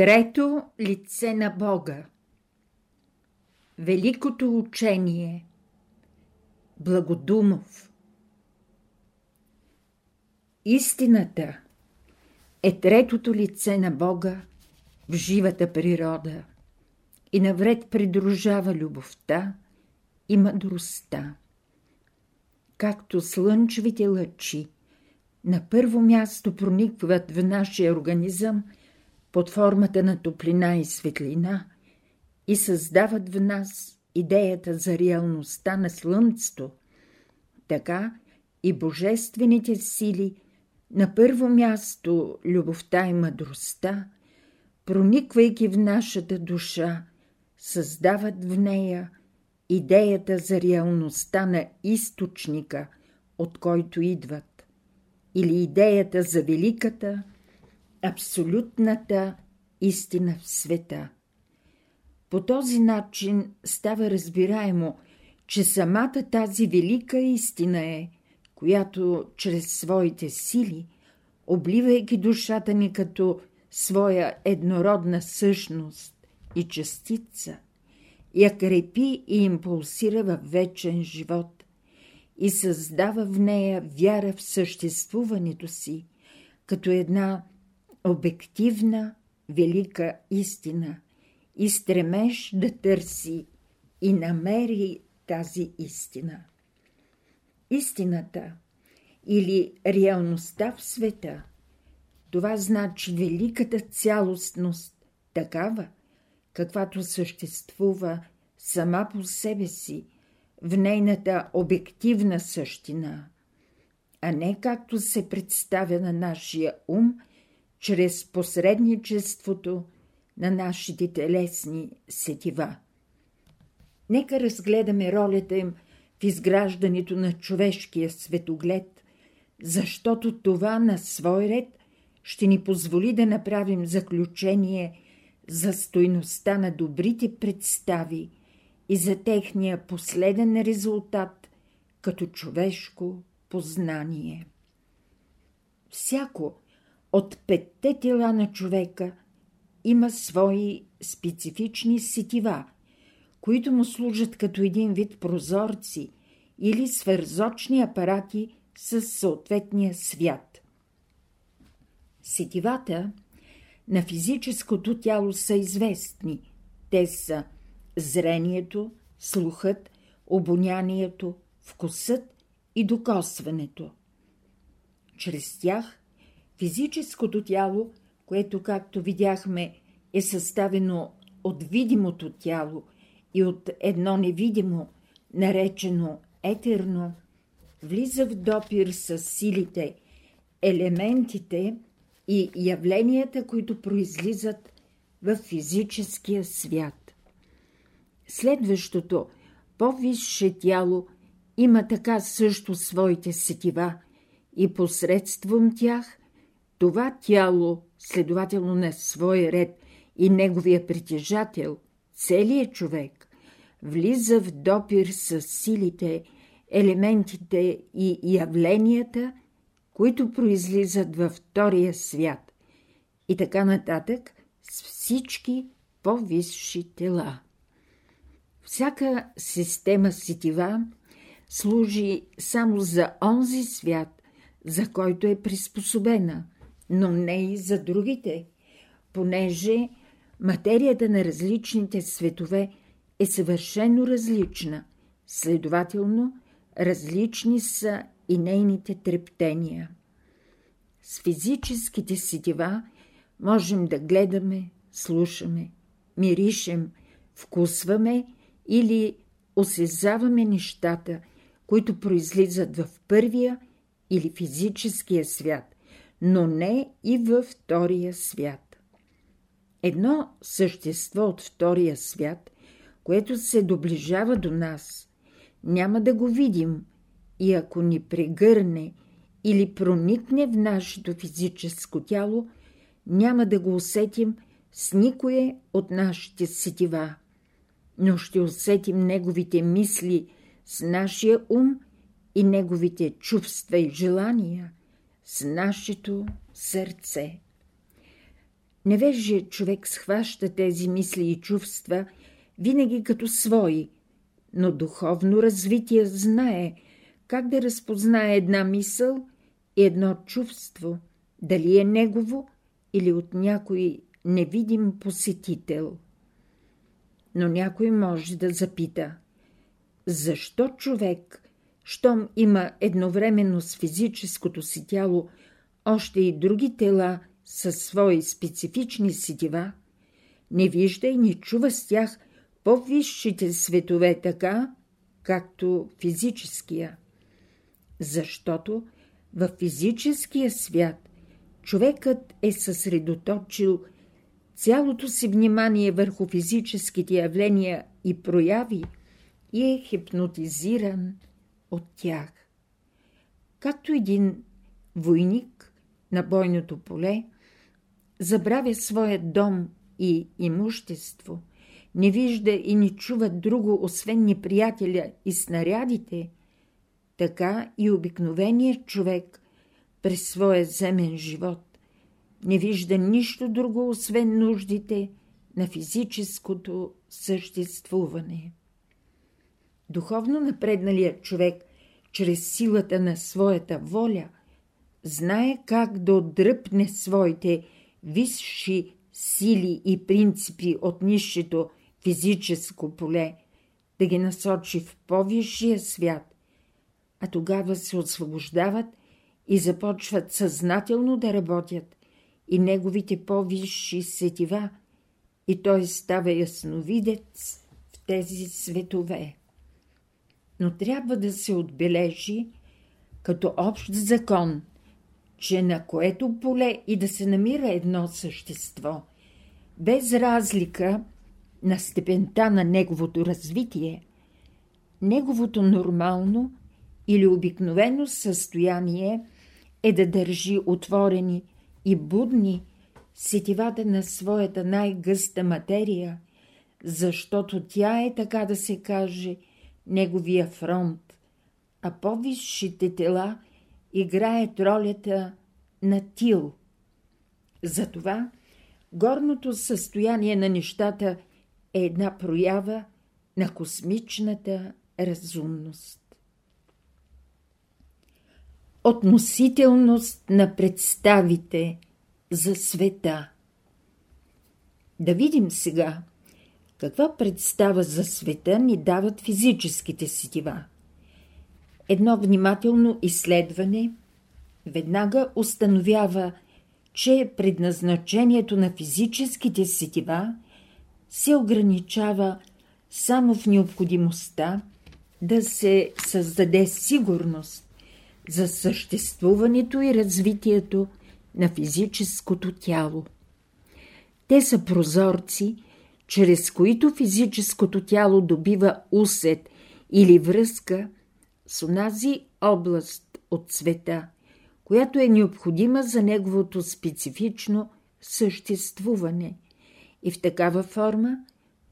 Трето лице на Бога. Великото учение. Благодумов. Истината е третото лице на Бога в живата природа и навред придружава любовта и мъдростта. Както слънчевите лъчи на първо място проникват в нашия организъм – под формата на топлина и светлина и създават в нас идеята за реалността на Слънцето, така и божествените сили, на първо място любовта и мъдростта, прониквайки в нашата душа, създават в нея идеята за реалността на източника, от който идват, или идеята за великата – абсолютната истина в света. По този начин става разбираемо, че самата тази велика истина е, която чрез своите сили, обливайки душата ни като своя еднородна същност и частица, я крепи и импулсира във вечен живот и създава в нея вяра в съществуването си, като една обективна, велика истина и стремеж да търси и намери тази истина. Истината или реалността в света – това значи великата цялостност, такава, каквато съществува сама по себе си, в нейната обективна същина, а не както се представя на нашия ум – чрез посредничеството на нашите телесни сетива. Нека разгледаме ролята им в изграждането на човешкия светоглед, защото това на свой ред ще ни позволи да направим заключение за стойността на добрите представи и за техния последен резултат като човешко познание. Всяко от петте тела на човека има свои специфични сетива, които му служат като един вид прозорци или свързочни апарати с съответния свят. Сетивата на физическото тяло са известни. Те са зрението, слухът, обонянието, вкусът и докосването. Чрез тях Физическото тяло, което, както видяхме, е съставено от видимото тяло и от едно невидимо, наречено етерно, влиза в допир с силите, елементите и явленията, които произлизат в физическия свят. Следващото, по-висше тяло, има така също своите сетива и посредством тях това тяло, следователно на свой ред и неговия притежател, целият човек, влиза в допир с силите, елементите и явленията, които произлизат във втория свят и така нататък с всички по-висши тела. Всяка система сетива служи само за онзи свят, за който е приспособена – но не и за другите, понеже материята на различните светове е съвършено различна, следователно различни са и нейните трептения. С физическите сетива можем да гледаме, слушаме, миришем, вкусваме или осезаваме нещата, които произлизат в първия или физическия свят, но не и във втория свят. Едно същество от втория свят, което се доближава до нас, няма да го видим и ако ни прегърне или проникне в нашето физическо тяло, няма да го усетим с никое от нашите сетива, но ще усетим неговите мисли с нашия ум и неговите чувства и желания – с нашето сърце. Невеже човек схваща тези мисли и чувства винаги като свои, но духовно развитие знае как да разпознае една мисъл и едно чувство, дали е негово или от някой невидим посетител. Но някой може да запита – защо човек, щом има едновременно с физическото си тяло още и други тела със свои специфични сетива, не вижда и не чува с тях по-висшите светове така, както физическия. Защото в физическия свят човекът е съсредоточил цялото си внимание върху физическите явления и прояви и е хипнотизиран от тях. Както един войник на бойното поле забравя своя дом и имущество, не вижда и не чува друго, освен неприятеля и снарядите, така и обикновеният човек през своя земен живот не вижда нищо друго, освен нуждите на физическото съществуване. Духовно напредналият човек, чрез силата на своята воля, знае как да отдръпне своите висши сили и принципи от нището физическо поле, да ги насочи в по-висшия свят, а тогава се освобождават и започват съзнателно да работят и неговите по-висши сетива, и той става ясновидец в тези светове. Но трябва да се отбележи като общ закон, че на което поле и да се намира едно същество, без разлика на степента на неговото развитие, неговото нормално или обикновено състояние е да държи отворени и будни сетивата на своята най-гъста материя, защото тя е, така да се каже, неговия фронт, а по-висшите тела играят ролята на тил. Затова горното състояние на нещата е една проява на космичната разумност. Относителност на представите за света Да видим сега каква представа за света ни дават физическите сетива. Едно внимателно изследване веднага установява, че предназначението на физическите сетива се ограничава само в необходимостта да се създаде сигурност за съществуването и развитието на физическото тяло. Те са прозорци, чрез които физическото тяло добива усет или връзка с онази област от света, която е необходима за неговото специфично съществуване и в такава форма,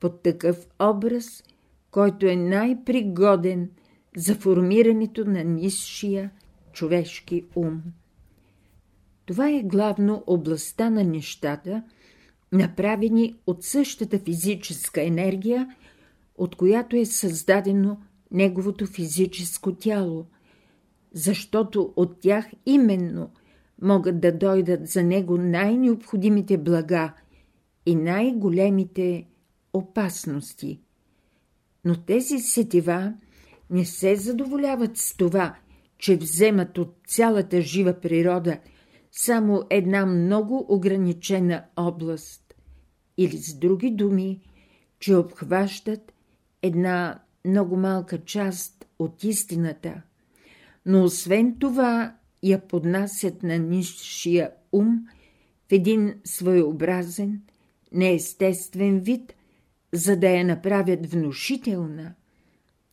под такъв образ, който е най-пригоден за формирането на низшия човешки ум. Това е главно областта на нещата, направени от същата физическа енергия, от която е създадено неговото физическо тяло, защото от тях именно могат да дойдат за него най-необходимите блага и най-големите опасности. Но тези сетива не се задоволяват с това – че вземат от цялата жива природа само една много ограничена област, или с други думи, че обхващат една много малка част от истината, но освен това я поднасят на низшия ум в един своеобразен, неестествен вид, за да я направят внушителна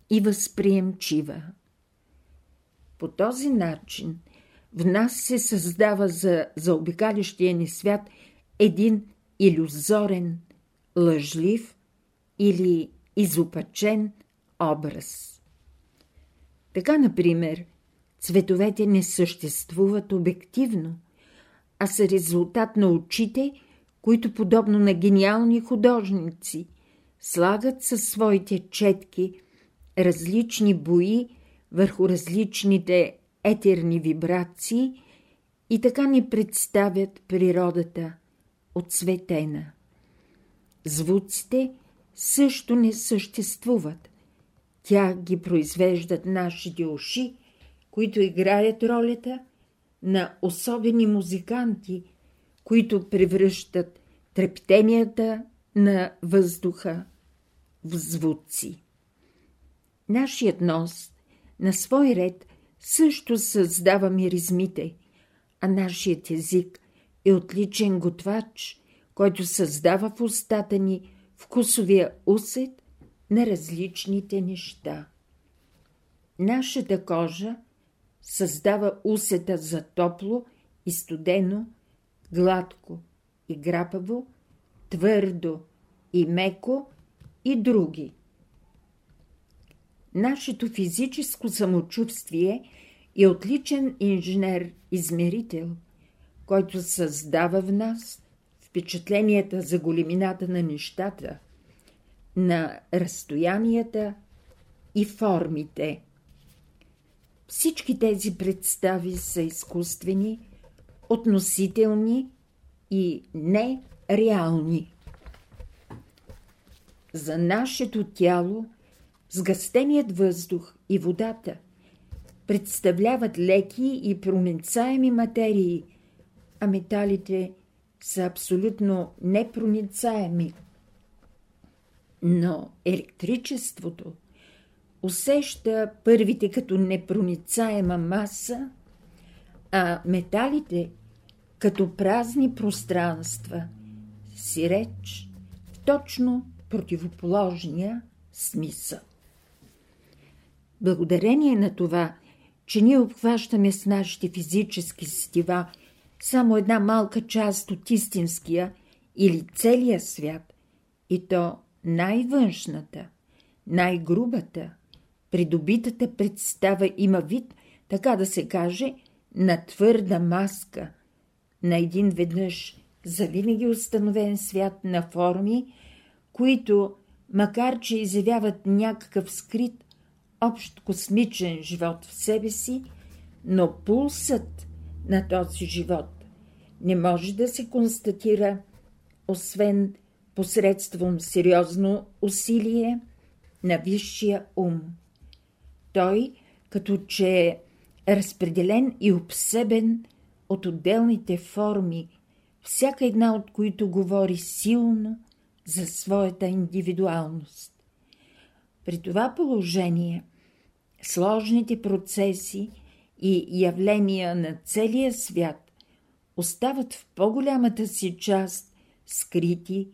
и възприемчива. По този начин в нас се създава за заобикалящия ни свят един иллюзорен, лъжлив или изопачен образ. Така, например, цветовете не съществуват обективно, а са резултат на очите, които, подобно на гениални художници, слагат със своите четки различни бои върху различните етерни вибрации и така ни представят природата отсветена. Звуците също не съществуват. Тя ги произвеждат нашите уши, които играят ролята на особени музиканти, които превръщат трептенията на въздуха в звуци. Нашият нос на свой ред също създава миризмите, а нашият език е отличен готвач, който създава в устата ни вкусовия усет на различните неща. Нашата кожа създава усета за топло и студено, гладко и грапаво, твърдо и меко и други. Нашето физическо самочувствие е отличен инженер-измерител, който създава в нас впечатленията за големината на нещата, на разстоянията и формите. Всички тези представи са изкуствени, относителни и нереални. За нашето тяло сгъстеният въздух и водата представляват леки и проницаеми материи, а металите са абсолютно непроницаеми. Но електричеството усеща първите като непроницаема маса, а металите като празни пространства, си реч в точно противоположния смисъл. Благодарение на това, че ние обхващаме с нашите физически сетива само една малка част от истинския или целия свят, и то най-външната, най-грубата, придобитата представа има вид, така да се каже, на твърда маска, на един веднъж завинаги установен свят на форми, които, макар че изявяват някакъв скрит, общ космичен живот в себе си, но пулсът на този живот не може да се констатира, освен посредством сериозно усилие на висшия ум. Той, като че е разпределен и обсебен от отделните форми, всяка една от които говори силно за своята индивидуалност. При това положение сложните процеси и явления на целия свят остават в по-голямата си част скрити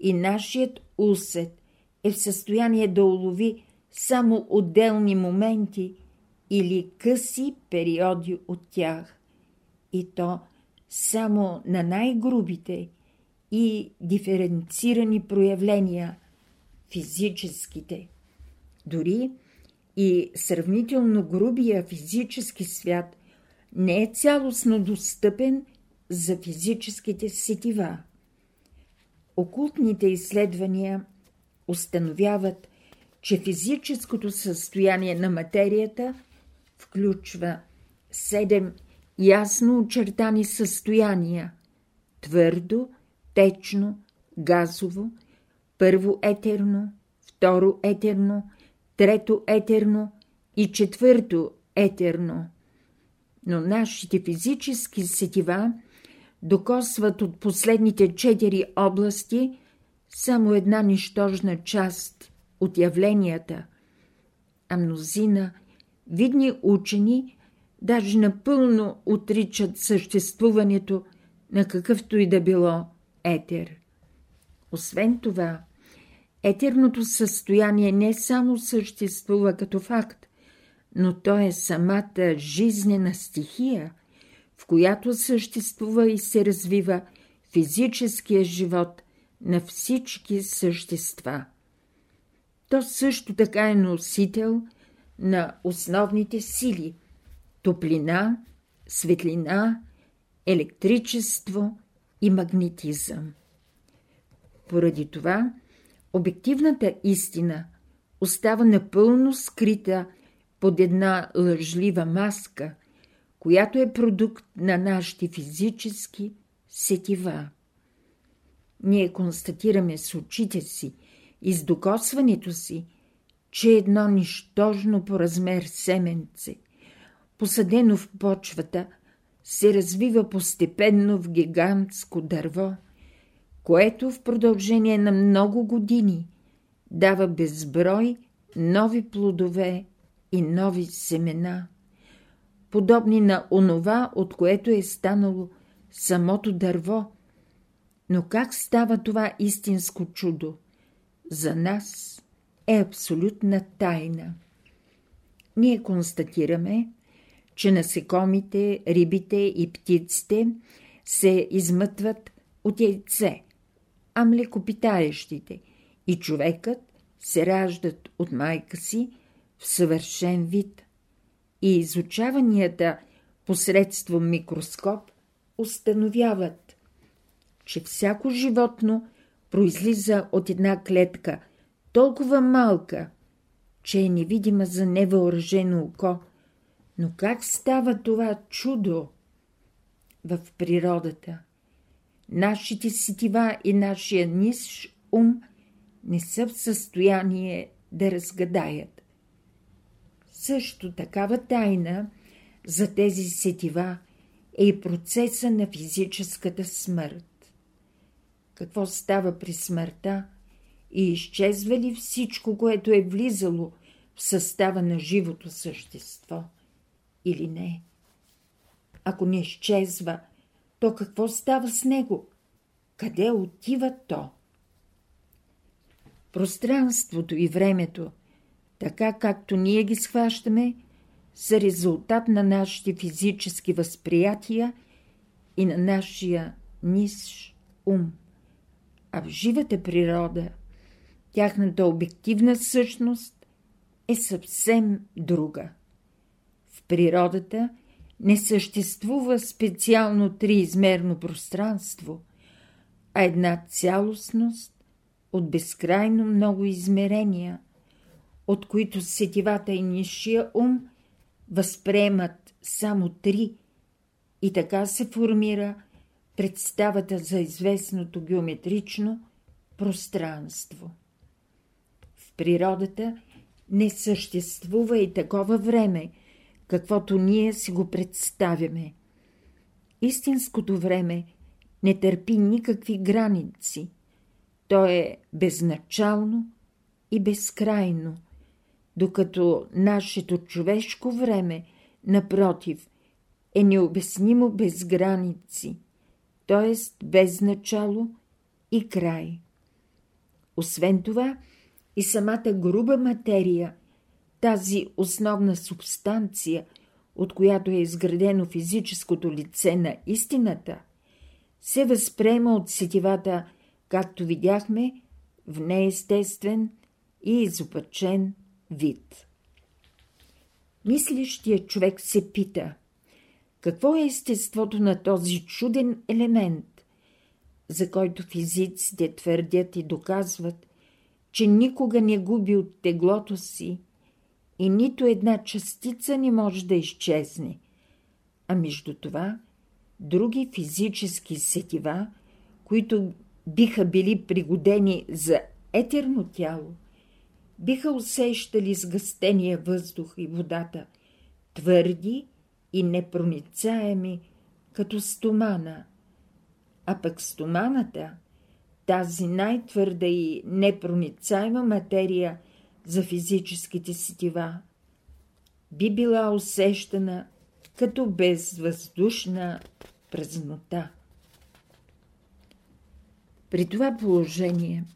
и нашият усет е в състояние да улови само отделни моменти или къси периоди от тях, и то само на най-грубите и диференцирани проявления – физическите. Дори и сравнително грубия физически свят не е цялостно достъпен за физическите сетива. Окултните изследвания установяват, че физическото състояние на материята включва седем ясно очертани състояния – твърдо, течно, газово, първо етерно, второ етерно, трето етерно и четвърто етерно. Но нашите физически сетива докосват от последните четири области само една нищожна част от явленията, а мнозина видни учени даже напълно отричат съществуването на какъвто и да било етер. Освен това, етерното състояние не само съществува като факт, но то е самата жизнена стихия, в която съществува и се развива физическия живот на всички същества. То също така е носител на основните сили – топлина, светлина, електричество и магнетизъм. Поради това обективната истина остава напълно скрита под една лъжлива маска, която е продукт на нашите физически сетива. Ние констатираме с очите си и с докосването си, че едно нищожно по размер семенце, посадено в почвата, се развива постепенно в гигантско дърво, което в продължение на много години дава безброй нови плодове и нови семена, подобни на онова, от което е станало самото дърво. Но как става това истинско чудо? За нас е абсолютна тайна. Ние констатираме, че насекомите, рибите и птиците се измътват от яйце, а млекопитаещите и човекът се раждат от майка си в съвършен вид. И изучаванията посредством микроскоп установяват, че всяко животно произлиза от една клетка толкова малка, че е невидима за невъоръжено око. Но как става това чудо в природата? Нашите сетива и нашия ниш ум не са в състояние да разгадаят. Също такава тайна за тези сетива е и процеса на физическата смърт. Какво става при смъртта и изчезва ли всичко, което е влизало в състава на живото същество или не? Ако не изчезва, то какво става с него? Къде отива то? Пространството и времето, така както ние ги схващаме, са резултат на нашите физически възприятия и на нашия ниш ум. А в живата природа, тяхната обективна същност е съвсем друга. В природата не съществува специално триизмерно пространство, а една цялостност от безкрайно много измерения, от които сетивата и нишия ум – възприемат само три и така се формира представата за известното геометрично пространство. В природата не съществува и такова време, каквото ние си го представяме. Истинското време не търпи никакви граници. То е безначално и безкрайно – докато нашето човешко време, напротив, е необяснимо без граници, т.е. без начало и край. Освен това, и самата груба материя, тази основна субстанция, от която е изградено физическото лице на истината, се възприема от сетивата, както видяхме, в неестествен и изопачен вид. Мислещият човек се пита какво е естеството на този чуден елемент, за който физиците твърдят и доказват, че никога не губи от теглото си и нито една частица не може да изчезне. А между това, други физически сетива, които биха били пригодени за етерно тяло, биха усещали сгъстения въздух и водата, твърди и непроницаеми, като стомана. А пък стоманата, тази най-твърда и непроницаема материя за физическите сетива, би била усещана като безвъздушна празнота. При това положение –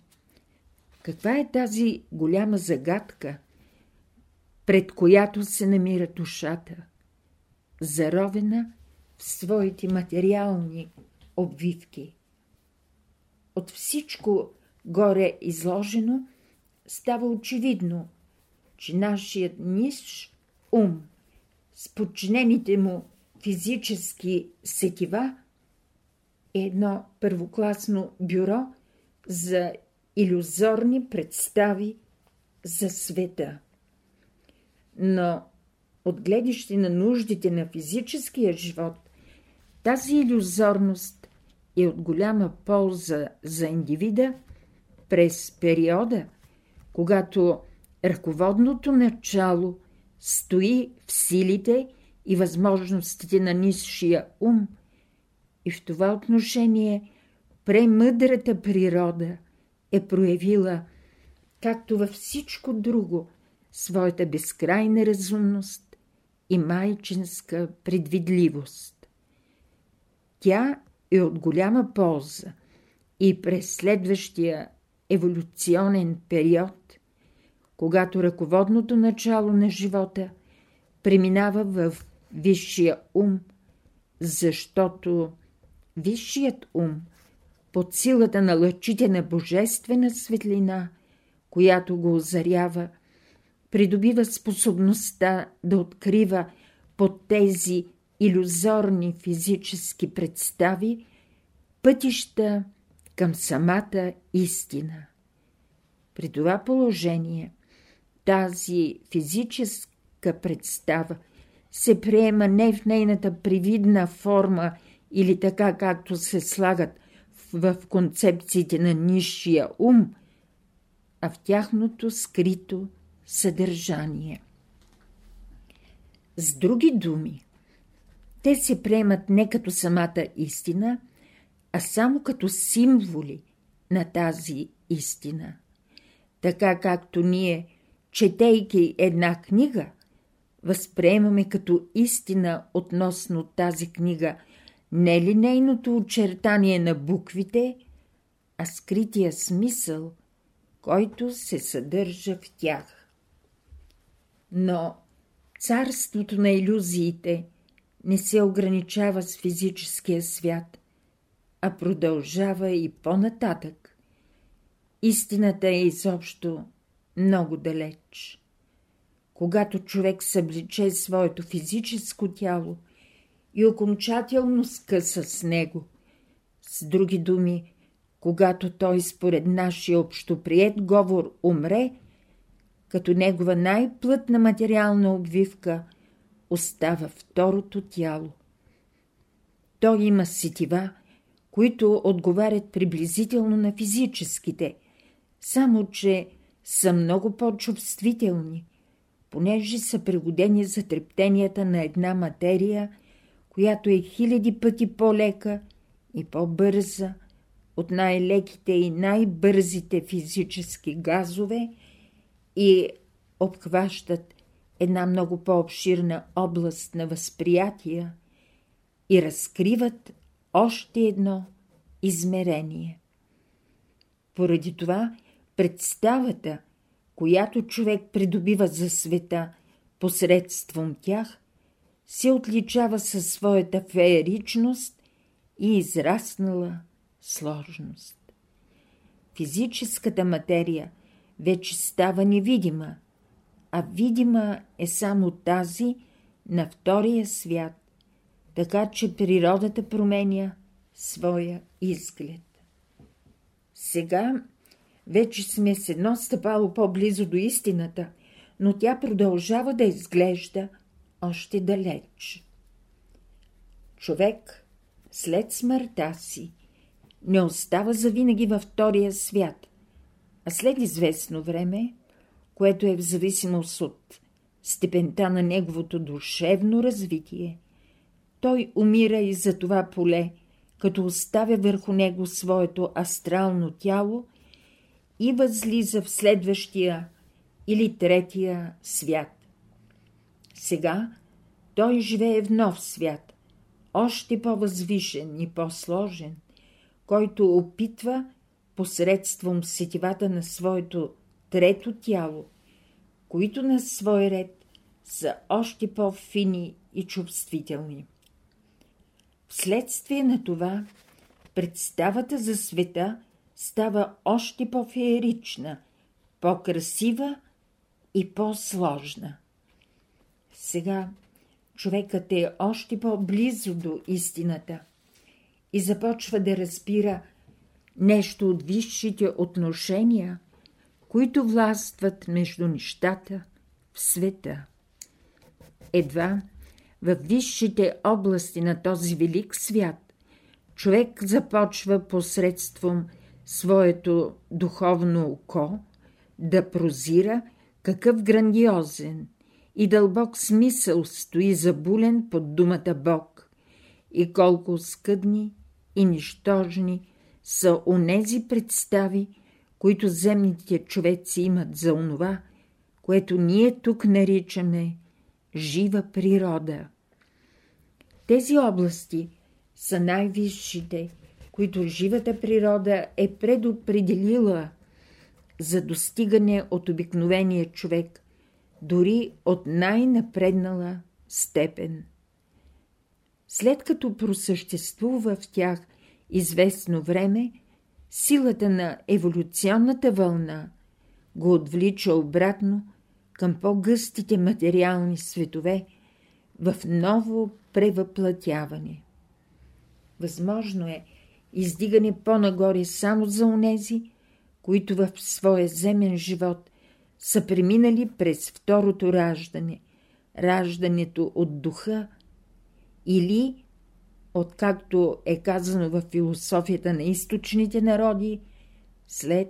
каква е тази голяма загадка, пред която се намира душата, заровена в своите материални обвивки? От всичко горе изложено става очевидно, че нашият ниш ум с подчинените му физически сетива е едно първокласно бюро за иллюзорни представи за света. Но от гледище на нуждите на физическия живот, тази иллюзорност е от голяма полза за индивида през периода, когато ръководното начало стои в силите и възможностите на нисшия ум и в това отношение премъдрата природа е проявила, както във всичко друго, своята безкрайна разумност и майчинска предвидливост. Тя е от голяма полза и през следващия еволюционен период, когато ръководното начало на живота преминава в висшия ум, защото висшият ум под силата на лъчите на божествена светлина, която го озарява, придобива способността да открива под тези иллюзорни физически представи пътища към самата истина. При това положение тази физическа представа се приема не в нейната привидна форма или така както се слагат в концепциите на нисшия ум, а в тяхното скрито съдържание. С други думи, те се приемат не като самата истина, а само като символи на тази истина. Така както ние, четейки една книга, възприемаме като истина относно тази книга не ли нейното очертание на буквите, а скрития смисъл, който се съдържа в тях. Но царството на иллюзиите не се ограничава с физическия свят, а продължава и по-нататък. Истината е изобщо много далеч. Когато човек събличе своето физическо тяло и окончателно скъса с него, с други думи, когато той според нашия общоприет говор умре, като негова най-плътна материална обвивка остава второто тяло. Той има сетива, които отговарят приблизително на физическите, само че са много по-чувствителни, понеже са пригодени за трептенията на една материя, която е хиляди пъти по-лека и по-бърза от най-леките и най-бързите физически газове и обхващат една много по-обширна област на възприятия и разкриват още едно измерение. Поради това представата, която човек придобива за света посредством тях, се отличава със своята фееричност и израснала сложност. Физическата материя вече става невидима, а видима е само тази на втория свят, така че природата променя своя изглед. Сега вече сме с едно стъпало по-близо до истината, но тя продължава да изглежда още далеч. Човек след смъртта си не остава завинаги във втория свят, а след известно време, което е в зависимост от степента на неговото душевно развитие, той умира и за това поле, като оставя върху него своето астрално тяло и възлиза в следващия или третия свят. Сега той живее в нов свят, още по-възвишен и по-сложен, който опитва посредством сетивата на своето трето тяло, които на свой ред са още по-фини и чувствителни. Вследствие на това, представата за света става още по-феерична, по-красива и по-сложна. Сега човекът е още по-близо до истината и започва да разбира нещо от висшите отношения, които властват между нещата в света. Едва в висшите области на този велик свят човек започва посредством своето духовно око да прозира какъв грандиозен и дълбок смисъл стои забулен под думата Бог и колко скъдни и нищожни са онези представи, които земните човеци имат за онова, което ние тук наричаме жива природа. Тези области са най-висшите, които живата природа е предопределила за достигане от обикновения човек, дори от най-напреднала степен. След като просъществува в тях известно време, силата на еволюционната вълна го отвлича обратно към по-гъстите материални светове в ново превъплатяване. Възможно е издигане по-нагоре само за онези, които в своя земен живот са преминали през второто раждане, раждането от духа или, откакто е казано в философията на източните народи, след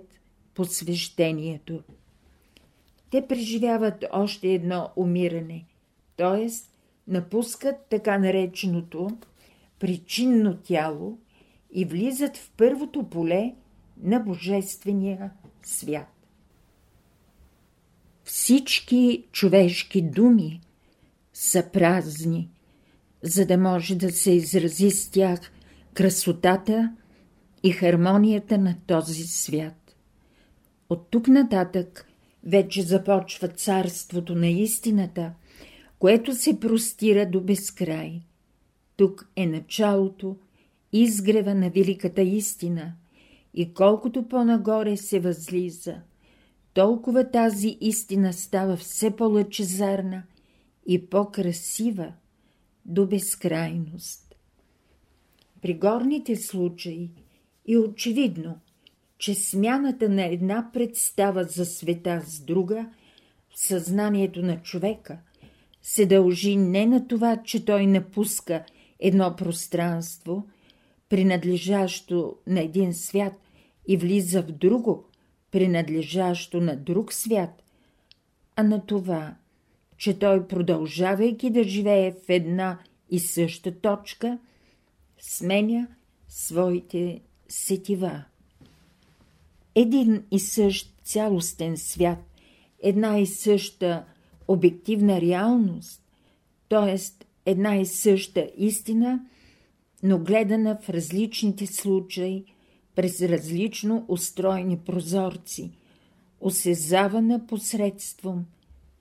посвещението. Те преживяват още едно умиране, т.е. напускат така нареченото причинно тяло и влизат в първото поле на Божествения свят. Всички човешки думи са празни, за да може да се изрази с тях красотата и хармонията на този свят. От тук нататък вече започва царството на истината, което се простира до безкрай. Тук е началото, изгрева на великата истина и колкото по-нагоре се възлиза, толкова тази истина става все по-лъчезарна и по-красива до безкрайност. При горните случаи е очевидно, че смяната на една представа за света с друга в съзнанието на човека се дължи не на това, че той напуска едно пространство, принадлежащо на един свят и влиза в друго, принадлежащо на друг свят, а на това, че той, продължавайки да живее в една и съща точка, сменя своите сетива един и същ цялостен свят, една и съща обективна реалност, т.е. една и съща истина, но гледана в различните случаи, през различно устроени прозорци, осезавана посредством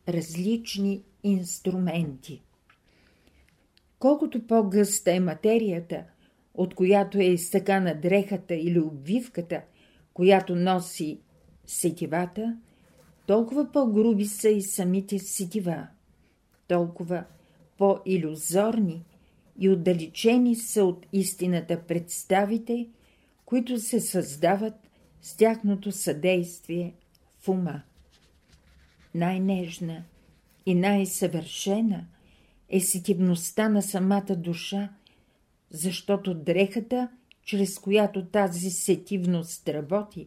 различни инструменти. Колкото по-гъста е материята, от която е изтъкана дрехата или обвивката – която носи сетивата, толкова по-груби са и самите сетива, толкова по-иллюзорни и отдалечени са от истината представите, които се създават с тяхното съдействие в ума. Най-нежна и най-съвършена е сетивността на самата душа, защото дрехата чрез която тази сетивност работи,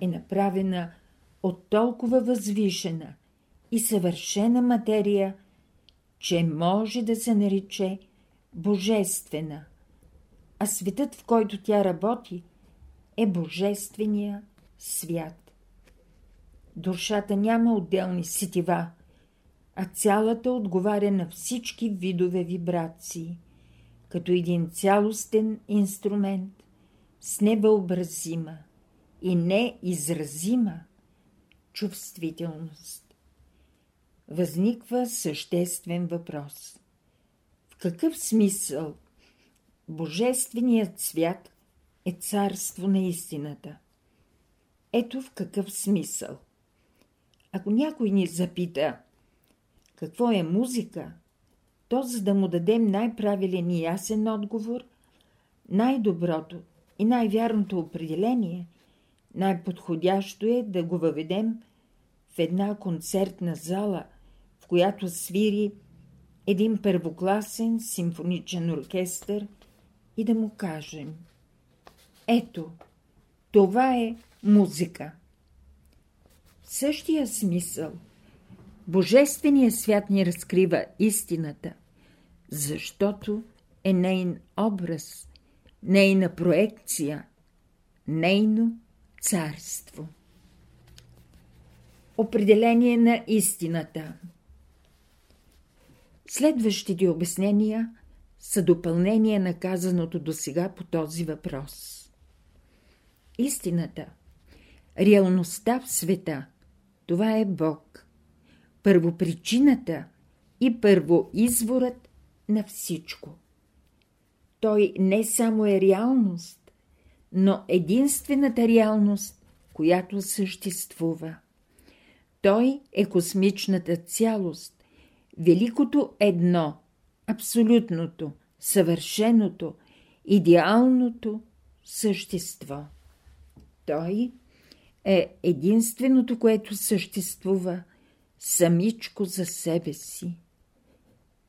е направена от толкова възвишена и съвършена материя, че може да се нарече божествена, а светът, в който тя работи, е божествения свят. Душата няма отделни сетива, а цялата отговаря на всички видове вибрации – като един цялостен инструмент с невъобразима и неизразима чувствителност. Възниква съществен въпрос. Какъв смисъл Божественият свят е царство на истината? Ето в какъв смисъл. Ако някой ни запита какво е музика, то за да му дадем най-правилен и ясен отговор, най-доброто И най-вярното определение, най-подходящо е да го въведем в една концертна зала, в която свири един първокласен симфоничен оркестър и да му кажем Ето, това е музика. В същия смисъл Божественият свят ни разкрива истината, защото е нейн образ, нейна проекция, нейно царство. Определение на истината Следващите обяснения са допълнение на казаното до сега по този въпрос. Истината, реалността в света, това е Бог. Първопричината и първоизворът на всичко. Той не само е реалност, но единствената реалност, която съществува. Той е космичната цялост, великото едно, абсолютното, съвършеното, идеалното същество. Той е единственото, което съществува самичко за себе си.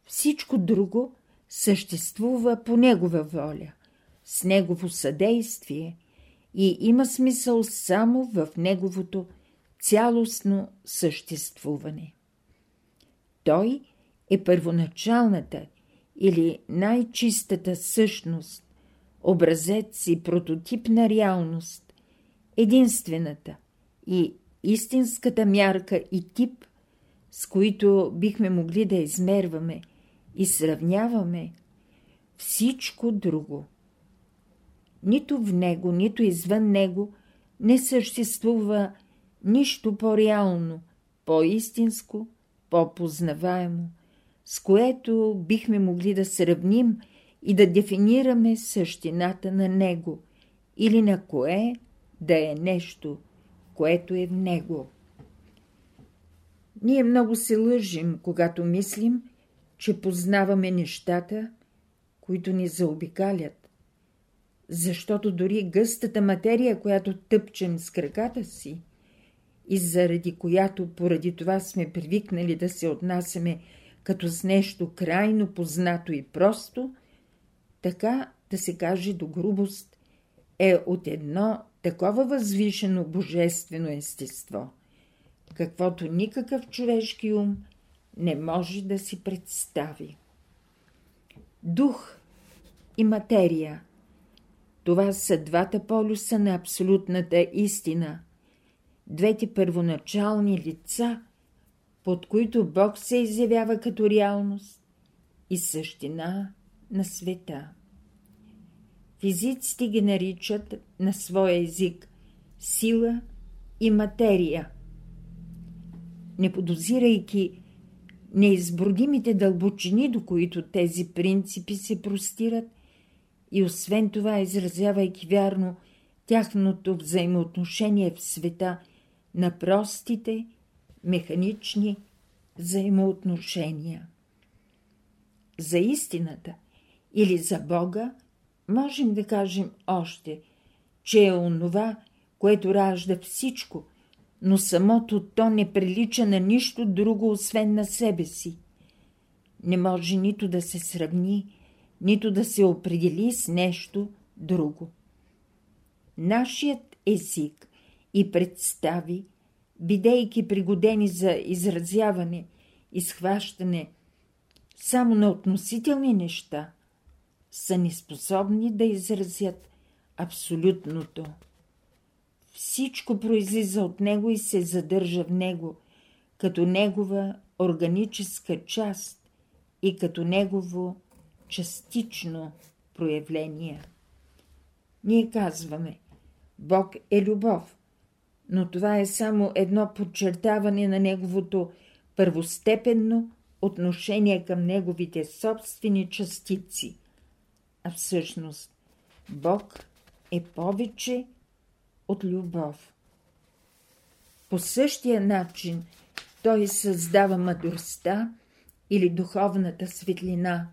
Всичко друго съществува по негова воля, с негово съдействие и има смисъл само в неговото цялостно съществуване. Той е първоначалната или най-чистата същност, образец и прототип на реалност, единствената и истинската мярка и тип, с които бихме могли да измерваме и сравняваме всичко друго. Нито в него, нито извън него не съществува нищо по-реално, по-истинско, по-познаваемо, с което бихме могли да сравним и да дефинираме същината на него или на кое да е нещо, което е в него. Ние много се лъжим, когато мислим, че познаваме нещата, които ни заобикалят, защото дори гъстата материя, която тъпчем с краката си, и заради която поради това сме привикнали да се отнасяме като с нещо крайно познато и просто, така да се каже до грубост, е от едно такова възвишено божествено естество, каквото никакъв човешки ум не може да си представи. Дух и материя – това са двата полюса на абсолютната истина, двете първоначални лица, под които Бог се изявява като реалност и същина на света. Физиците ги наричат на своя език сила и материя. Не подозирайки неизбродимите дълбочини, до които тези принципи се простират, и освен това, изразявайки вярно тяхното взаимоотношение в света на простите, механични взаимоотношения. За истината или за Бога можем да кажем още, че е онова, което ражда всичко, но самото то не прилича на нищо друго, освен на себе си. Не може нито да се сравни, нито да се определи с нещо друго. Нашият език и представи, бидейки пригодени за изразяване и схващане само на относителни неща, са неспособни да изразят абсолютното. Всичко произлиза от него и се задържа в него, като негова органическа част и като негово частично проявление. Ние казваме, Бог е любов, но това е само едно подчертаване на неговото първостепенно отношение към неговите собствени частици – а всъщност Бог е повече от любов. По същия начин той създава мъдростта или духовната светлина,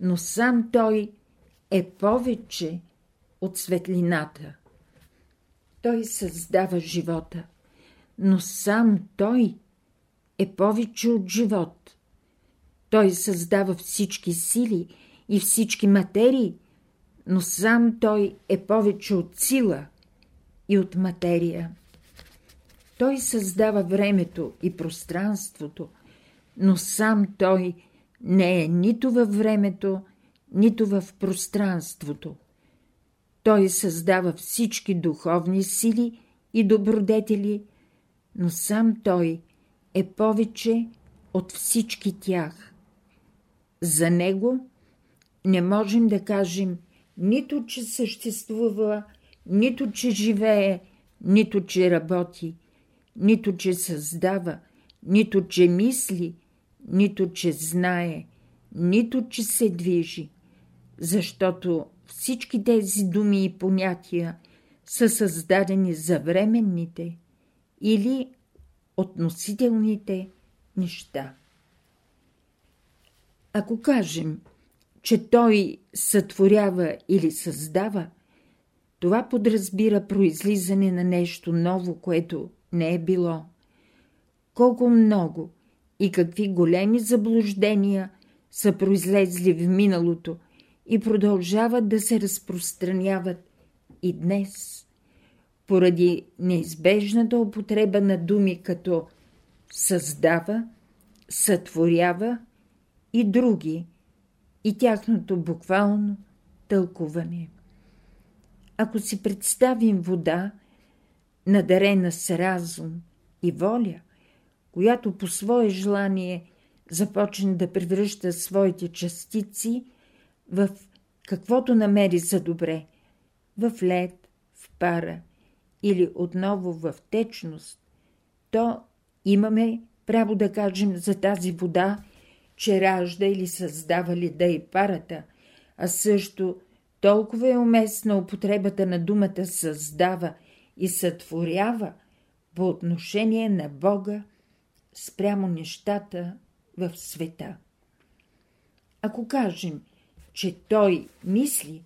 но сам той е повече от светлината. Той създава живота, но сам той е повече от живот. Той създава всички сили и всички материи, но сам той е повече от сила и от материя. Той създава времето и пространството, но сам той не е нито във времето, нито в пространството. Той създава всички духовни сили и добродетели, но сам той е повече от всички тях. За него не можем да кажем нито, че съществува, нито, че живее, нито, че работи, нито, че създава, нито, че мисли, нито, че знае, нито, че се движи, защото всички тези думи и понятия са създадени за временните или относителните неща. Ако кажем, че той сътворява или създава, това подразбира произлизане на нещо ново, което не е било. Колко много и какви големи заблуждения са произлезли в миналото и продължават да се разпространяват и днес, поради неизбежната употреба на думи като създава, сътворява и други, и тяхното буквално тълкуване. Ако си представим вода, надарена с разум и воля, която по свое желание започне да превръща своите частици в каквото намери за добре, в лед, в пара или отново в течност, то имаме право да кажем за тази вода, че ражда или създава леда и парата, а също толкова е уместна употребата на думата създава и сътворява по отношение на Бога спрямо нещата в света. Ако кажем, че Той мисли,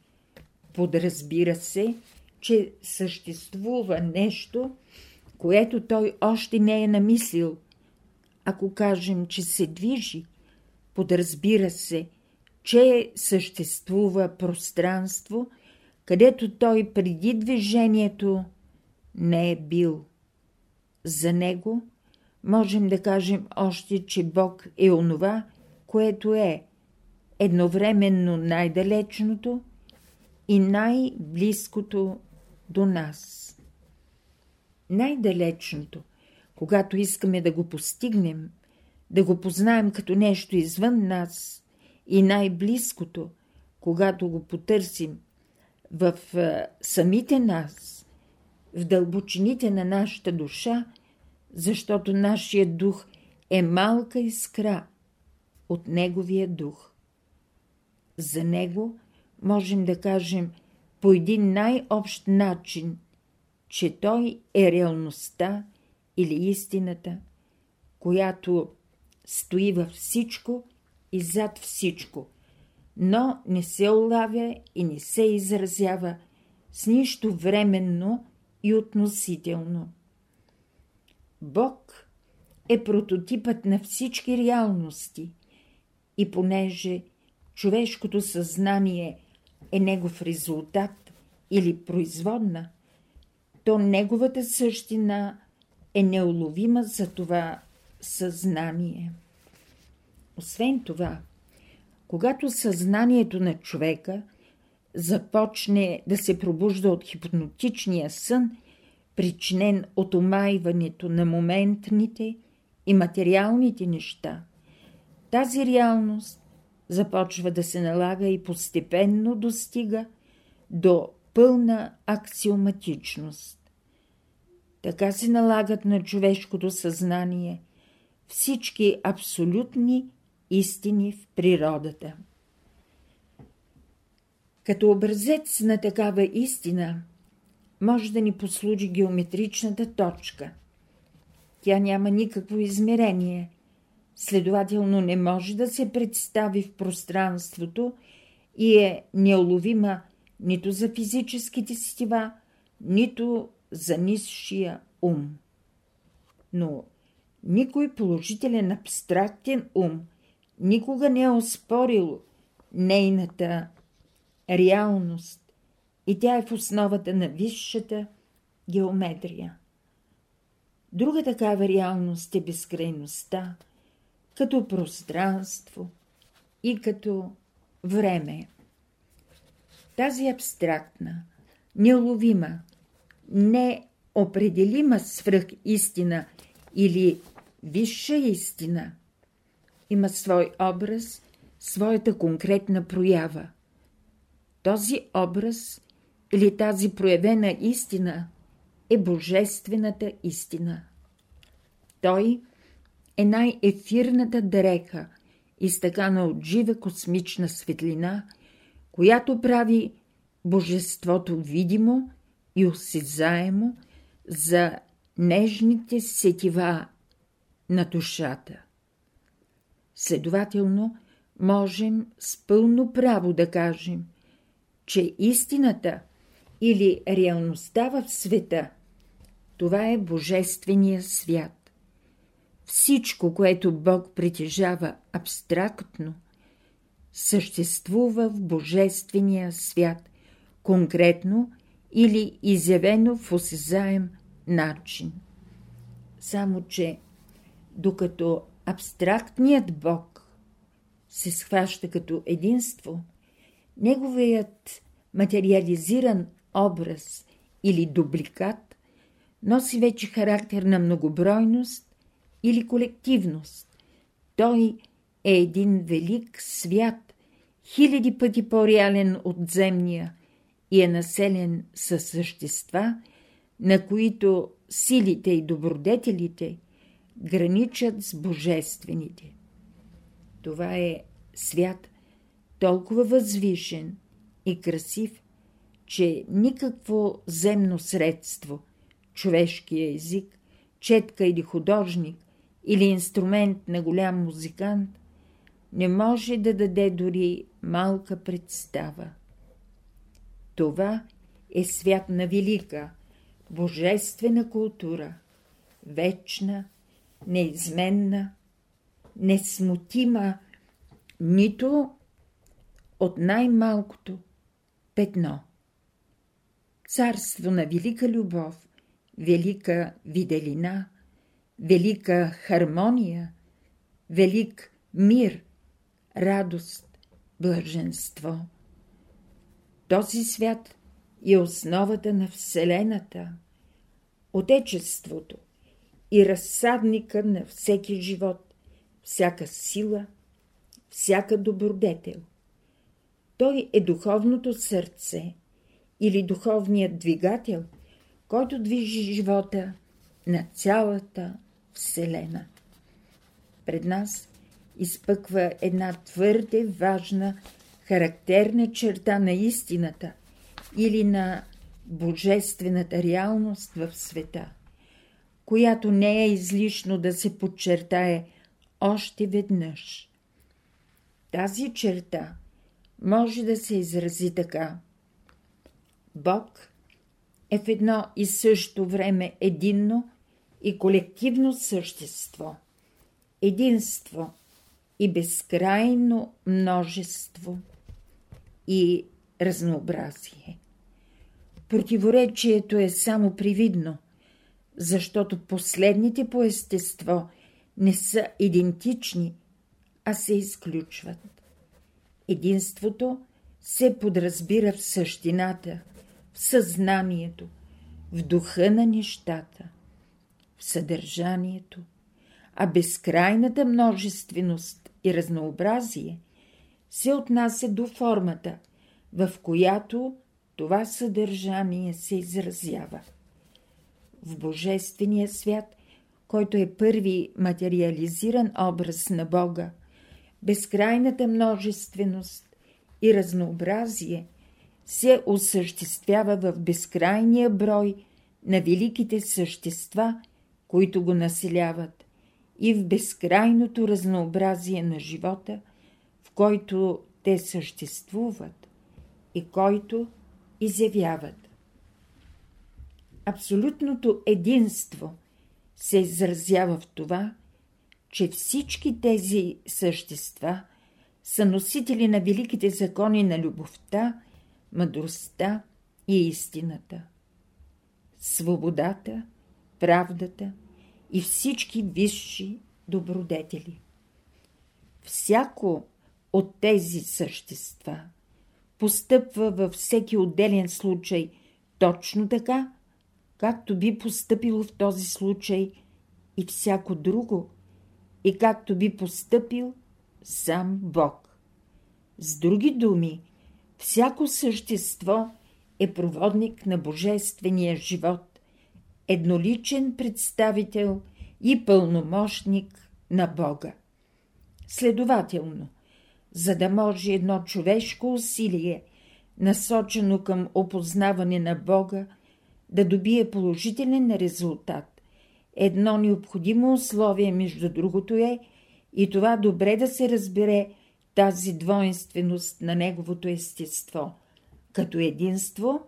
подразбира се, че съществува нещо, което Той още не е намислил. Ако кажем, че се движи, подразбира се, че съществува пространство, където той преди движението не е бил. За него можем да кажем още, че Бог е онова, което е едновременно най-далечното и най-близкото до нас. Най-далечното, когато искаме да го постигнем, да го познаем като нещо извън нас и най-близкото, когато го потърсим в самите нас, в дълбочините на нашата душа, защото нашия дух е малка искра от неговия дух. За него можем да кажем по един най-общ начин, че той е реалността или истината, която стои във всичко и зад всичко, но не се улавя и не се изразява с нищо временно и относително. Бог е прототипът на всички реалности и понеже човешкото съзнание е негов резултат или производна, то неговата същина е неуловима за това съзнание. Освен това, когато съзнанието на човека започне да се пробужда от хипнотичния сън, причинен от омайването на моментните и материалните неща, тази реалност започва да се налага и постепенно достига до пълна аксиоматичност. Така се налагат на човешкото съзнание всички абсолютни истини в природата. Като образец на такава истина може да ни послужи геометричната точка. Тя няма никакво измерение, следователно не може да се представи в пространството и е неуловима нито за физическите сетива, нито за нисшия ум. Но никой положителен абстрактен ум никога не е оспорил нейната реалност и тя е в основата на висшата геометрия. Друга такава реалност е безкрайността, като пространство и като време. Тази абстрактна, неуловима, неопределима свръхистина или висша истина има свой образ, своята конкретна проява. Този образ или тази проявена истина е божествената истина. Той е най-ефирната дрека, изтъкана от жива космична светлина, която прави божеството видимо и осезаемо за нежните сетива на душата. Следователно, можем с пълно право да кажем, че истината или реалността в света – това е Божествения свят. Всичко, което Бог притежава абстрактно, съществува в Божествения свят, конкретно или изявено в осезаем начин. Само, че докато абстрактният Бог се схваща като единство, неговият материализиран образ или дубликат носи вече характер на многобройност или колективност. Той е един велик свят, хиляди пъти по-реален от земния и е населен със същества, на които силите и добродетелите граничат с божествените. Това е свят толкова възвишен и красив, че никакво земно средство – човешкия език, четка или художник, или инструмент на голям музикант, не може да даде дори малка представа. Това е свят на велика, божествена култура, вечна, неизменна, несмутима, нито от най-малкото петно. Царство на велика любов, велика виделина, велика хармония, велик мир, радост, блаженство. Този свят е основата на Вселената, Отечеството и разсадника на всеки живот, всяка сила, всяка добродетел. Той е духовното сърце или духовният двигател – който движи живота на цялата Вселена. Пред нас изпъква една твърде важна, характерна черта на истината или на божествената реалност в света, която не е излишно да се подчертае още веднъж. Тази черта може да се изрази така. Бог е в едно и също време единно и колективно същество, единство и безкрайно множество и разнообразие. Противоречието е само привидно, защото последните по естество не са идентични, а се изключват. Единството се подразбира в същината – в съзнанието, в духа на нещата, съдържанието, а безкрайната множественост и разнообразие се отнася до формата, в която това съдържание се изразява. В Божествения свят, който е първи материализиран образ на Бога, безкрайната множественост и разнообразие се осъществява в безкрайния брой на великите същества, които го населяват, и в безкрайното разнообразие на живота, в който те съществуват и който изявяват. Абсолютното единство се изразява в това, че всички тези същества са носители на великите закони на любовта, мъдростта и истината. Свободата, правдата и всички висши добродетели. Всяко от тези същества постъпва във всеки отделен случай точно така, както би постъпило в този случай и всяко друго, и както би постъпил сам Бог. С други думи, всяко същество е проводник на божествения живот, едноличен представител и пълномощник на Бога. Следователно, за да може едно човешко усилие, насочено към опознаване на Бога, да добие положителен резултат, едно необходимо условие между другото е и това добре да се разбере тази двойственост на неговото естество, като единство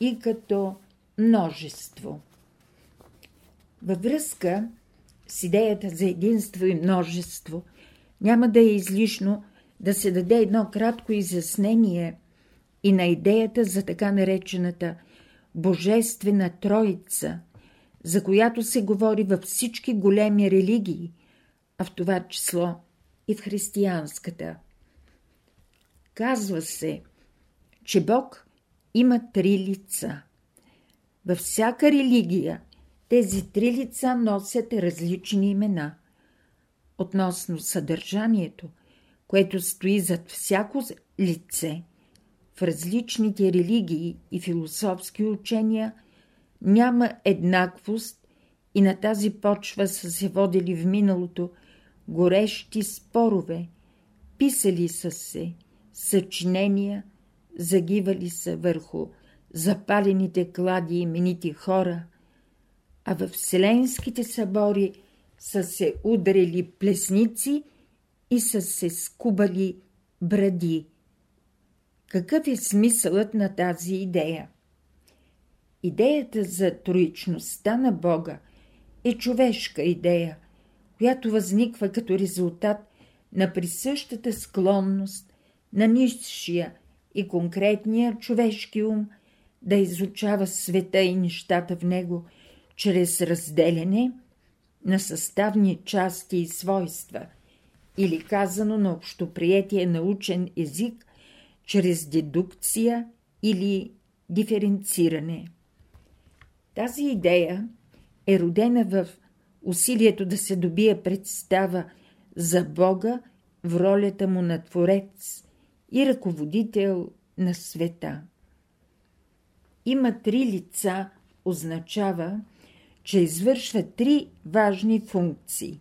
и като множество. Във връзка с идеята за единство и множество – няма да е излишно да се даде едно кратко изяснение и на идеята за така наречената Божествена Троица, за която се говори във всички големи религии, а в това число и в християнската. Казва се, че Бог има три лица. Във всяка религия тези три лица носят различни имена – относно съдържанието, което стои зад всяко лице, в различните религии и философски учения няма еднаквост и на тази почва са се водили в миналото горещи спорове, писали са се съчинения, загивали са върху запалените клади именити хора, а във вселенските събори – са се ударили плесници и са се скубали бради. Какъв е смисълът на тази идея? Идеята за троичността на Бога е човешка идея, която възниква като резултат на присъщата склонност на низшия и конкретния човешки ум да изучава света и нещата в него чрез разделяне – на съставни части и свойства, или казано на общоприетия научен език, чрез дедукция или диференциране. Тази идея е родена в усилието да се добие представа за Бога в ролята му на Творец и ръководител на света. Има три лица означава, че извършва три важни функции.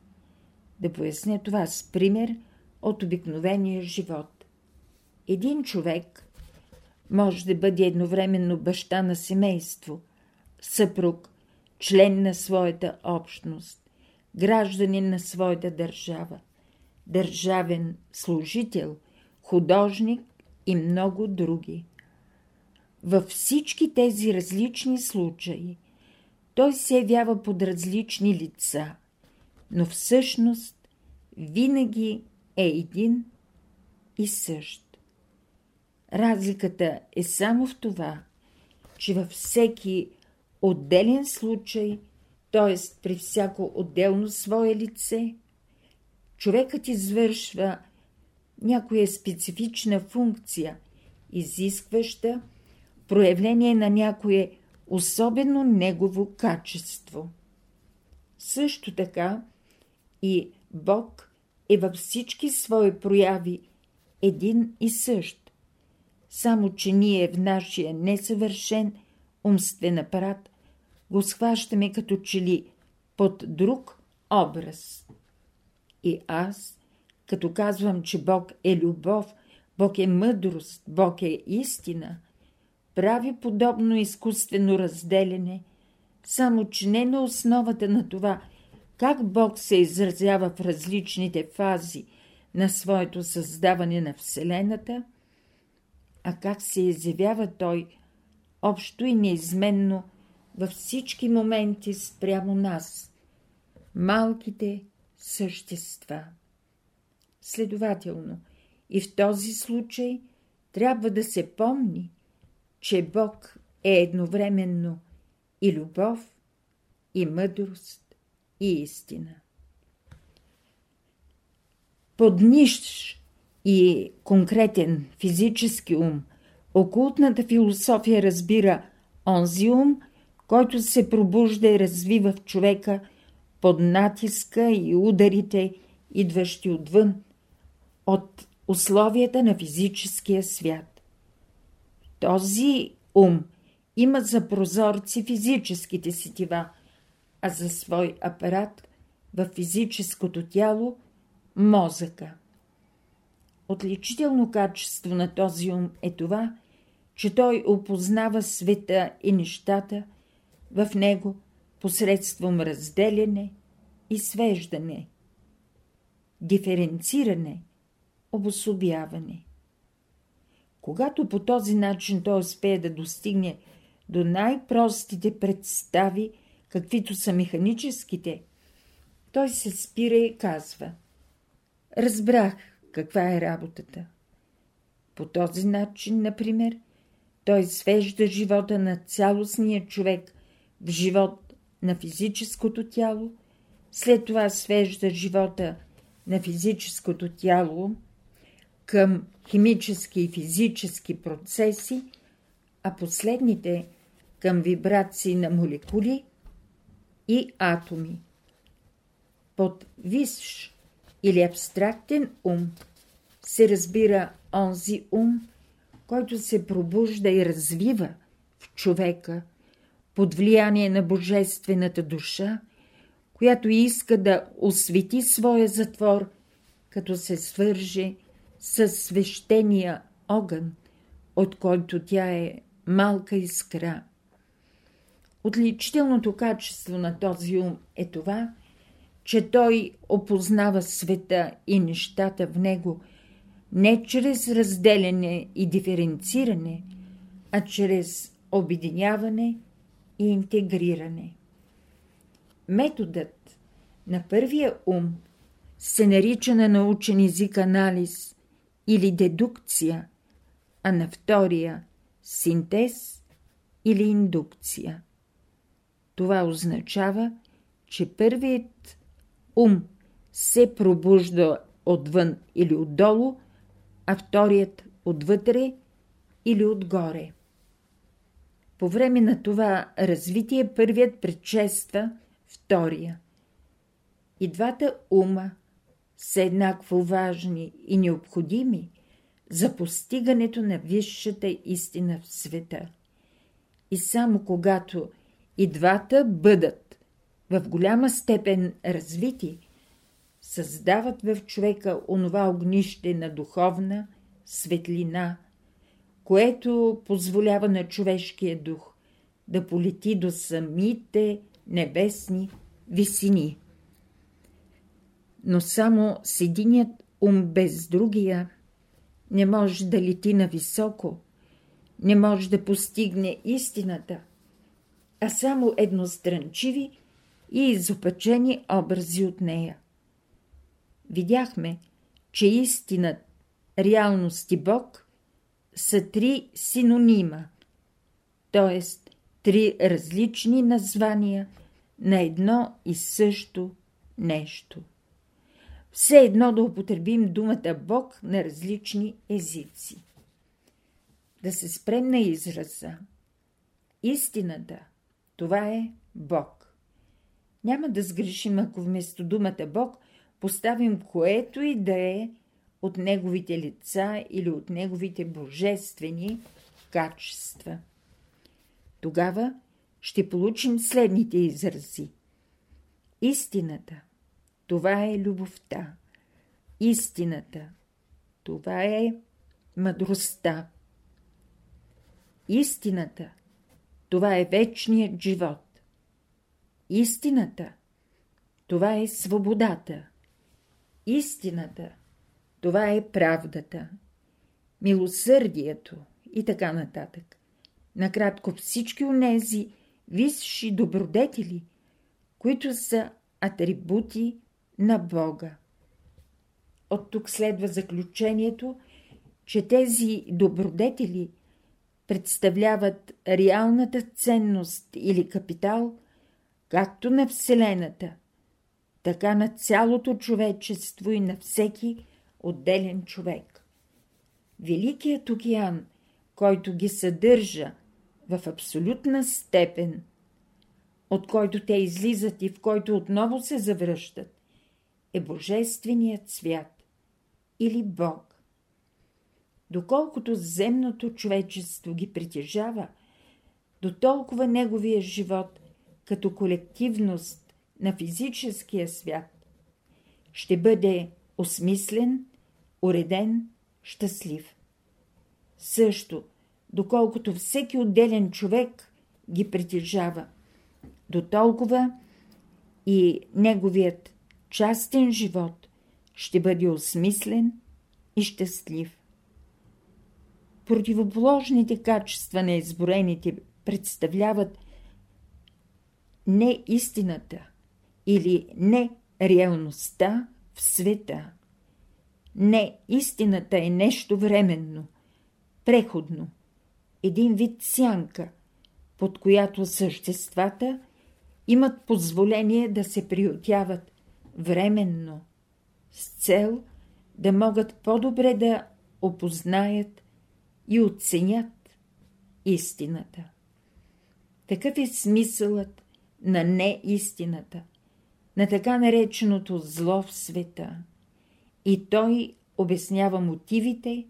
Да поясня това с пример от обикновения живот. Един човек може да бъде едновременно баща на семейство, съпруг, член на своята общност, гражданин на своята държава, държавен служител, художник и много други. Във всички тези различни случаи той се явява под различни лица, но всъщност винаги е един и същ. Разликата е само в това, че във всеки отделен случай, т.е. при всяко отделно свое лице, човекът извършва някоя специфична функция, изискваща проявление на някое особено негово качество. Също така и Бог е във всички свои прояви един и същ, само че ние в нашия несъвършен умствен апарат го схващаме като че ли под друг образ. И аз, като казвам, че Бог е любов, Бог е мъдрост, Бог е истина – прави подобно изкуствено разделяне, само че не на основата на това, как Бог се изразява в различните фази на своето създаване на Вселената, а как се изявява Той общо и неизменно във всички моменти спрямо нас, малките същества. Следователно, и в този случай трябва да се помни, че Бог е едновременно и любов, и мъдрост, и истина. Под нищ и конкретен физически ум, окултната философия разбира онзи ум, който се пробужда и развива в човека под натиска и ударите, идващи отвън, от условията на физическия свят. Този ум има за прозорци физическите сетива, а за свой апарат в физическото тяло – мозъка. Отличително качество на този ум е това, че той опознава света и нещата в него посредством разделяне и свеждане, диференциране, обособяване. Когато по този начин той успее да достигне до най-простите представи, каквито са механическите, той се спира и казва «Разбрах каква е работата». По този начин, например, той свежда живота на цялостния човек в живот на физическото тяло, след това свежда живота на физическото тяло към химически и физически процеси, а последните към вибрации на молекули и атоми. Под висш или абстрактен ум се разбира онзи ум, който се пробужда и развива в човека под влияние на божествената душа, която иска да освети своя затвор, като се свърже с свещения огън, от който тя е малка искра. Отличителното качество на този ум е това, че той опознава света и нещата в него не чрез разделяне и диференциране, а чрез обединяване и интегриране. Методът на първия ум се нарича на научен език анализ или дедукция, а на втория – синтез или индукция. Това означава, че първият ум се пробужда отвън или отдолу, а вторият отвътре или отгоре. По време на това развитие първият предшества втория. И двата ума са еднакво важни и необходими за постигането на висшата истина в света. И само когато и двата бъдат в голяма степен развити, създават в човека онова огнище на духовна светлина, което позволява на човешкия дух да полети до самите небесни висини. Но само с единият ум без другия не може да лети нависоко, не може да постигне истината – а само едностранчиви и изопачени образи от нея. Видяхме, че истина, реалност и Бог са три синонима, т.е. три различни названия на едно и също нещо. Все едно да употребим думата Бог на различни езици. Да се спрем на израза. Истината – това е Бог. Няма да сгрешим, ако вместо думата Бог поставим което и да е от неговите лица или от неговите божествени качества. Тогава ще получим следните изрази. Истината – това е любовта. Истината – това е мъдростта. Истината – това е вечният живот. Истината – това е свободата. Истината – това е правдата. Милосърдието и така нататък. накратко всички онези висши добродетели, които са атрибути на Бога. От тук следва заключението, че тези добродетели представляват реалната ценност или капитал, както на Вселената, така на цялото човечество и на всеки отделен човек. Великият океан, който ги съдържа в абсолютна степен, от който те излизат и в който отново се завръщат, е Божественият свят или Бог. Доколкото земното човечество ги притежава, до толкова неговия живот като колективност на физическия свят ще бъде осмислен, уреден, щастлив. Също, доколкото всеки отделен човек ги притежава, до толкова и неговият частен живот ще бъде осмислен и щастлив. Противоположните качества на изборените представляват не истината или не реалността в света. Не, истината е нещо временно, преходно, един вид сянка, под която съществата имат позволение да се приютяват временно, с цел да могат по-добре да опознаят и оценят истината. Такъв е смисълът на неистината, на така нареченото зло в света. И той обяснява мотивите,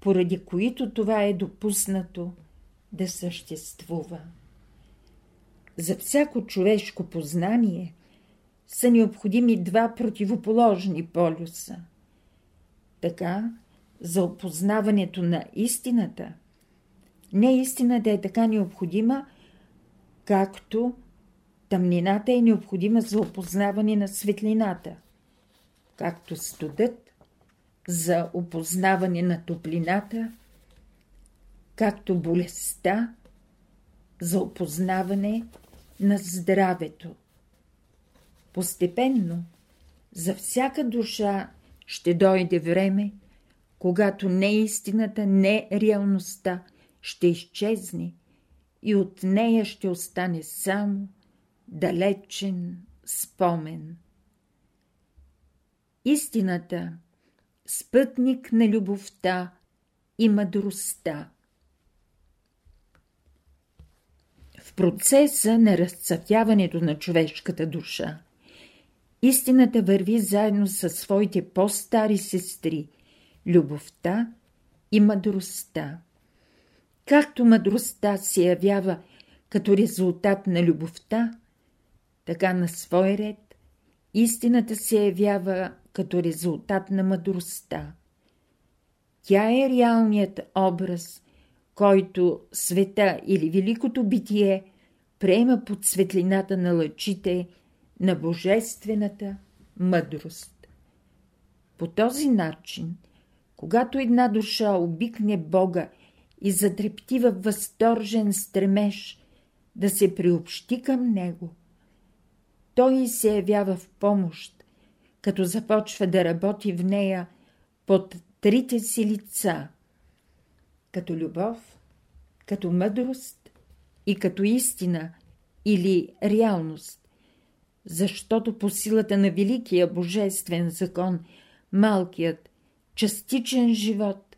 поради които това е допуснато да съществува. За всяко човешко познание са необходими два противоположни полюса. Така, за опознаването на истината, не истината е така необходима, както тъмнината е необходима за опознаване на светлината, както студът за опознаване на топлината, както болестта за опознаване на здравето. Постепенно за всяка душа ще дойде време, когато не истината, не реалността ще изчезне и от нея ще остане само далечен спомен. Истината – спътник на любовта и мъдростта. В процеса на разцъфяването на човешката душа, истината върви заедно със своите по-стари сестри – любовта и мъдростта. Както мъдростта се явява като резултат на любовта, така на свой ред истината се явява като резултат на мъдростта. Тя е реалният образ, който света или великото битие приема под светлината на лъчите на божествената мъдрост. По този начин, когато една душа обикне Бога и затрепти във възторжен стремеж да се приобщи към Него – той се явява в помощ, като започва да работи в нея под трите си лица, като любов, като мъдрост и като истина или реалност, защото по силата на великия божествен закон малкият, частичен живот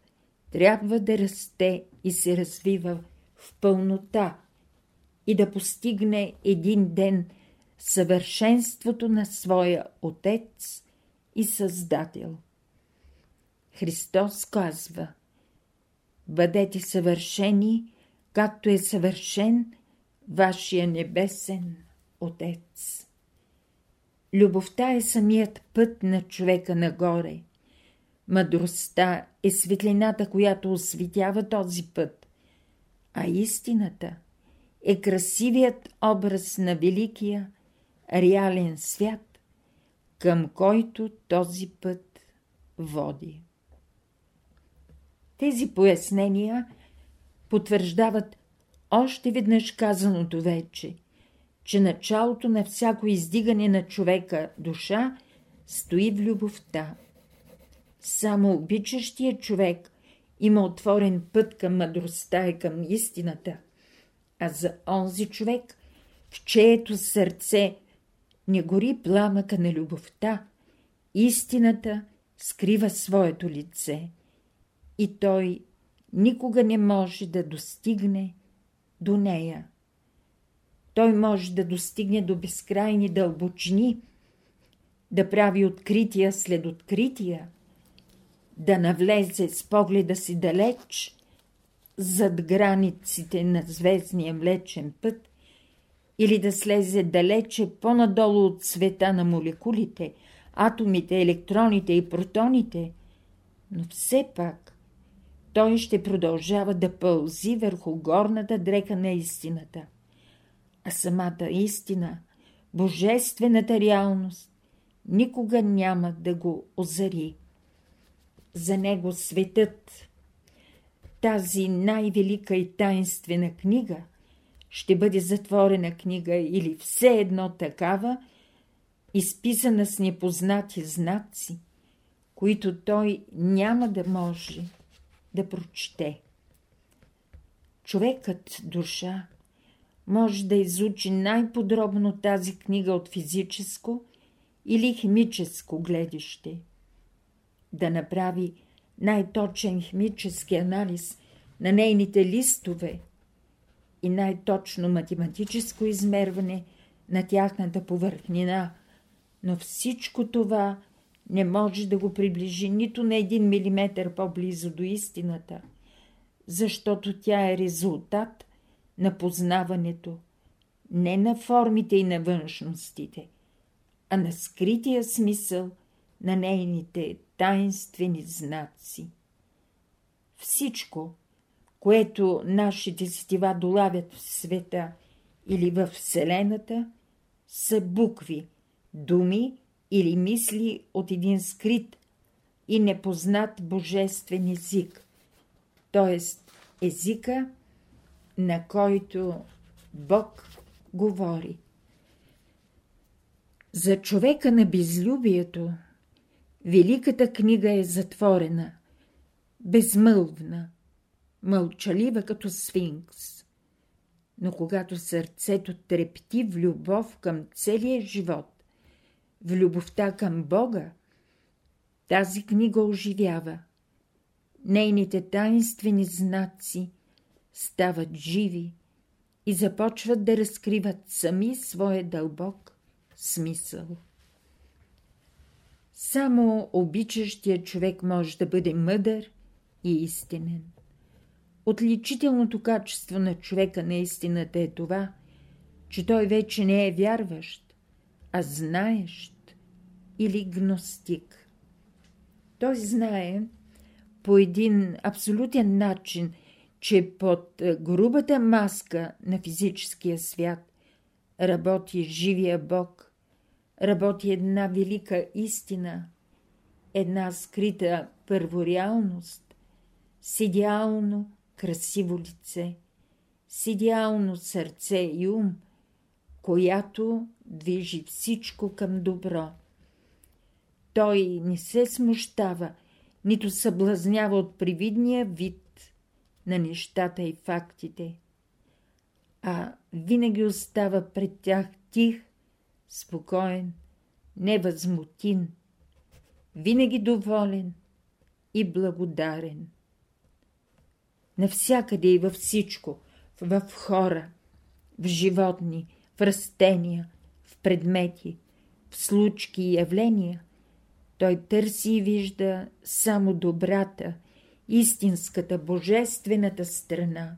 трябва да расте и се развива в пълнота и да постигне един ден – съвършенството на своя Отец и Създател. Христос казва Бъдете съвършени, както е съвършен вашия небесен Отец. Любовта е самият път на човека нагоре. Мъдростта е светлината, която осветява този път, а истината е красивият образ на великия реален свят, към който този път води. Тези пояснения потвърждават още веднъж казаното вече, че началото на всяко издигане на човека душа стои в любовта. Само обичащия човек има отворен път към мъдростта и към истината, а за онзи човек, в чието сърце не гори пламъка на любовта, истината скрива своето лице и той никога не може да достигне до нея. Той може да достигне до безкрайни дълбочини, да прави открития след открития, да навлезе с погледа си далеч, зад границите на звездния млечен път или да слезе далече по-надолу от света на молекулите, атомите, електроните и протоните, но все пак той ще продължава да пълзи върху горната дрека на истината. А самата истина, божествената реалност, никога няма да го озари. За него светът, тази най-велика и тайнствена книга, ще бъде затворена книга или все едно такава, изписана с непознати знаци, които той няма да може да прочете. Човекът душа може да изучи най-подробно тази книга от физическо или химическо гледище, да направи най-точен химически анализ на нейните листове и най-точно математическо измерване на тяхната повърхнина, но всичко това не може да го приближи нито на един милиметър по-близо до истината, защото тя е резултат на познаването, не на формите и на външностите, а на скрития смисъл на нейните таинствени знаци. Всичко, което нашите сетива долавят в света или в Вселената, са букви, думи или мисли от един скрит и непознат божествен език, т.е. езика, на който Бог говори. За човека на безлюбието Великата книга е затворена, безмълвна, мълчалива като сфинкс. Но когато сърцето трепти в любов към целия живот, в любовта към Бога, тази книга оживява. Нейните таинствени знаци стават живи и започват да разкриват сами своя дълбок смисъл. Само обичащия човек може да бъде мъдър и истинен. Отличителното качество на човека на истината е това, че той вече не е вярващ, а знаещ или гностик. Той знае по един абсолютен начин, че под грубата маска на физическия свят работи живия Бог, работи една велика истина, една скрита първореалност, с идеално красиво лице, с идеално сърце и ум, която движи всичко към добро. Той не се смущава, нито съблазнява от привидния вид на нещата и фактите, а винаги остава пред тях тих, спокоен, невъзмутин, винаги доволен и благодарен. Навсякъде и във всичко, в хора, в животни, в растения, в предмети, в случки и явления, той търси и вижда само добрата, истинската, божествената страна,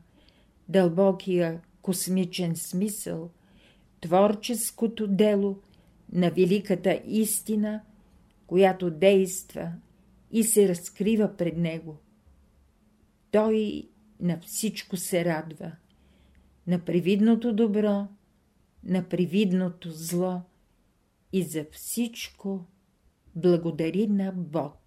дълбокия космичен смисъл, творческото дело на великата истина, която действа и се разкрива пред него. Той на всичко се радва, на привидното добро, на привидното зло и за всичко благодари на Бог.